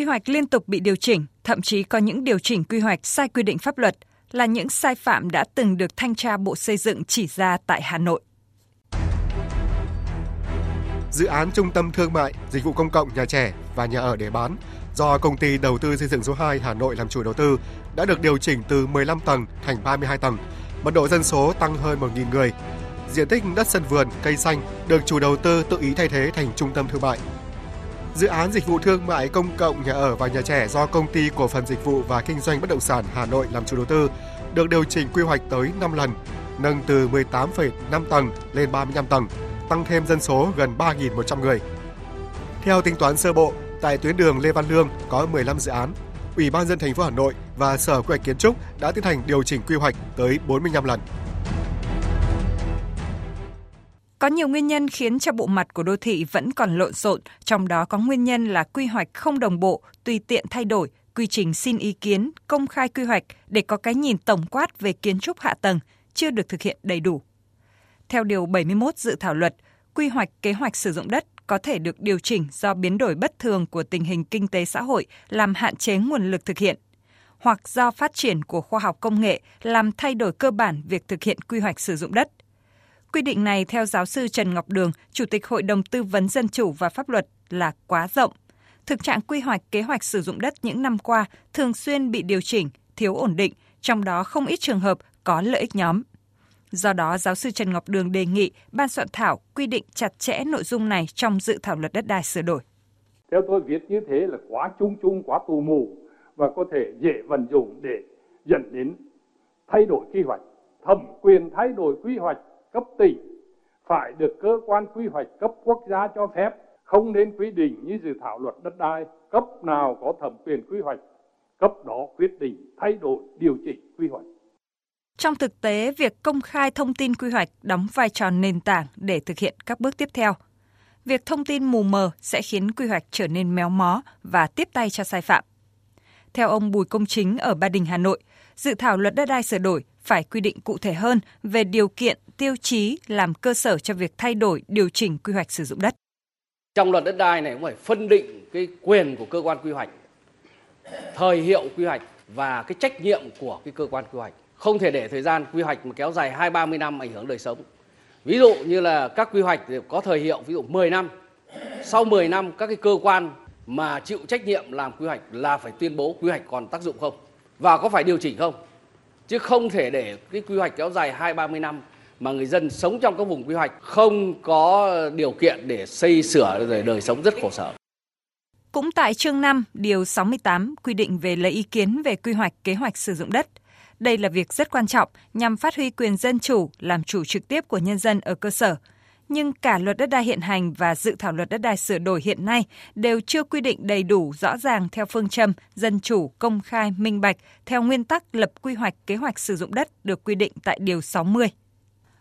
Quy hoạch liên tục bị điều chỉnh, thậm chí có những điều chỉnh quy hoạch sai quy định pháp luật là những sai phạm đã từng được thanh tra Bộ Xây dựng chỉ ra tại Hà Nội. Dự án trung tâm thương mại, dịch vụ công cộng nhà trẻ và nhà ở để bán do công ty đầu tư xây dựng số 2 Hà Nội làm chủ đầu tư đã được điều chỉnh từ 15 tầng thành 32 tầng. Mật độ dân số tăng hơn 1.000 người. Diện tích đất sân vườn, cây xanh được chủ đầu tư tự ý thay thế thành trung tâm thương mại. Dự án dịch vụ thương mại công cộng nhà ở và nhà trẻ do công ty cổ phần dịch vụ và kinh doanh bất động sản Hà Nội làm chủ đầu tư được điều chỉnh quy hoạch tới 5 lần, nâng từ 18,5 tầng lên 35 tầng, tăng thêm dân số gần 3.100 người. Theo tính toán sơ bộ, tại tuyến đường Lê Văn Lương có 15 dự án. Ủy ban dân thành phố Hà Nội và Sở Quy hoạch Kiến trúc đã tiến hành điều chỉnh quy hoạch tới 45 lần. Có nhiều nguyên nhân khiến cho bộ mặt của đô thị vẫn còn lộn xộn, trong đó có nguyên nhân là quy hoạch không đồng bộ, tùy tiện thay đổi, quy trình xin ý kiến, công khai quy hoạch để có cái nhìn tổng quát về kiến trúc hạ tầng chưa được thực hiện đầy đủ. Theo điều 71 dự thảo luật, quy hoạch kế hoạch sử dụng đất có thể được điều chỉnh do biến đổi bất thường của tình hình kinh tế xã hội làm hạn chế nguồn lực thực hiện hoặc do phát triển của khoa học công nghệ làm thay đổi cơ bản việc thực hiện quy hoạch sử dụng đất. Quy định này theo giáo sư Trần Ngọc Đường, Chủ tịch Hội đồng Tư vấn Dân chủ và Pháp luật là quá rộng. Thực trạng quy hoạch kế hoạch sử dụng đất những năm qua thường xuyên bị điều chỉnh, thiếu ổn định, trong đó không ít trường hợp có lợi ích nhóm. Do đó, giáo sư Trần Ngọc Đường đề nghị ban soạn thảo quy định chặt chẽ nội dung này trong dự thảo luật đất đai sửa đổi. Theo tôi viết như thế là quá chung chung, quá tù mù và có thể dễ vận dụng để dẫn đến thay đổi quy hoạch. Thẩm quyền thay đổi quy hoạch cấp tỉnh phải được cơ quan quy hoạch cấp quốc gia cho phép, không nên quy định như dự thảo luật đất đai cấp nào có thẩm quyền quy hoạch, cấp đó quyết định thay đổi điều chỉnh quy hoạch. Trong thực tế, việc công khai thông tin quy hoạch đóng vai trò nền tảng để thực hiện các bước tiếp theo. Việc thông tin mù mờ sẽ khiến quy hoạch trở nên méo mó và tiếp tay cho sai phạm. Theo ông Bùi Công Chính ở Ba Đình, Hà Nội, dự thảo luật đất đai sửa đổi phải quy định cụ thể hơn về điều kiện, tiêu chí làm cơ sở cho việc thay đổi, điều chỉnh quy hoạch sử dụng đất. Trong luật đất đai này cũng phải phân định cái quyền của cơ quan quy hoạch, thời hiệu quy hoạch và cái trách nhiệm của cái cơ quan quy hoạch không thể để thời gian quy hoạch mà kéo dài hai ba mươi năm ảnh hưởng đời sống. Ví dụ như là các quy hoạch có thời hiệu ví dụ 10 năm. Sau 10 năm các cái cơ quan mà chịu trách nhiệm làm quy hoạch là phải tuyên bố quy hoạch còn tác dụng không và có phải điều chỉnh không. Chứ không thể để cái quy hoạch kéo dài hai ba mươi năm mà người dân sống trong các vùng quy hoạch không có điều kiện để xây sửa rồi đời sống rất khổ sở. Cũng tại chương 5, điều 68 quy định về lấy ý kiến về quy hoạch kế hoạch sử dụng đất – đây là việc rất quan trọng nhằm phát huy quyền dân chủ, làm chủ trực tiếp của nhân dân ở cơ sở. Nhưng cả luật đất đai hiện hành và dự thảo luật đất đai sửa đổi hiện nay đều chưa quy định đầy đủ rõ ràng theo phương châm dân chủ, công khai, minh bạch theo nguyên tắc lập quy hoạch kế hoạch sử dụng đất được quy định tại điều 60.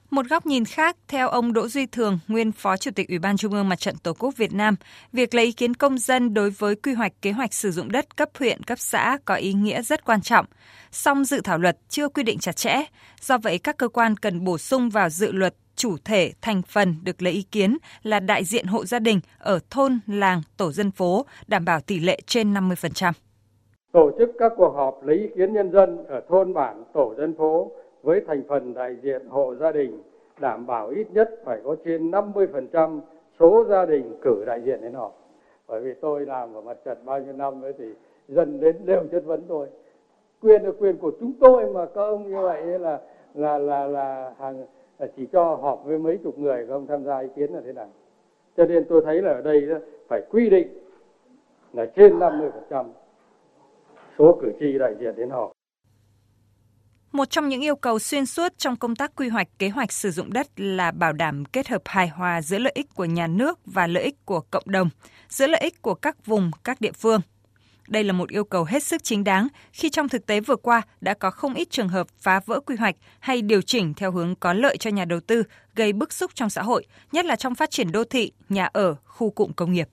Một góc nhìn khác, theo ông Đỗ Duy Thường, nguyên Phó Chủ tịch Ủy ban Trung ương Mặt trận Tổ quốc Việt Nam, việc lấy ý kiến công dân đối với quy hoạch kế hoạch sử dụng đất cấp huyện, cấp xã có ý nghĩa rất quan trọng. Song dự thảo luật chưa quy định chặt chẽ, do vậy các cơ quan cần bổ sung vào dự luật chủ thể thành phần được lấy ý kiến là đại diện hộ gia đình ở thôn, làng, tổ dân phố, đảm bảo tỷ lệ trên 50%. Tổ chức các cuộc họp lấy ý kiến nhân dân ở thôn bản, tổ dân phố với thành phần đại diện hộ gia đình đảm bảo ít nhất phải có trên 50% số gia đình cử đại diện đến họp. Bởi vì tôi làm ở mặt trận bao nhiêu năm ấy thì dân đến đều chất vấn tôi. Quyền là quyền của chúng tôi mà các ông như vậy là là là là hàng là chỉ cho họp với mấy chục người không tham gia ý kiến là thế nào. Cho nên tôi thấy là ở đây phải quy định là trên 50% số cử tri đại diện đến họp. Một trong những yêu cầu xuyên suốt trong công tác quy hoạch kế hoạch sử dụng đất là bảo đảm kết hợp hài hòa giữa lợi ích của nhà nước và lợi ích của cộng đồng, giữa lợi ích của các vùng, các địa phương. Đây là một yêu cầu hết sức chính đáng khi trong thực tế vừa qua đã có không ít trường hợp phá vỡ quy hoạch hay điều chỉnh theo hướng có lợi cho nhà đầu tư, gây bức xúc trong xã hội, nhất là trong phát triển đô thị, nhà ở, khu cụm công nghiệp.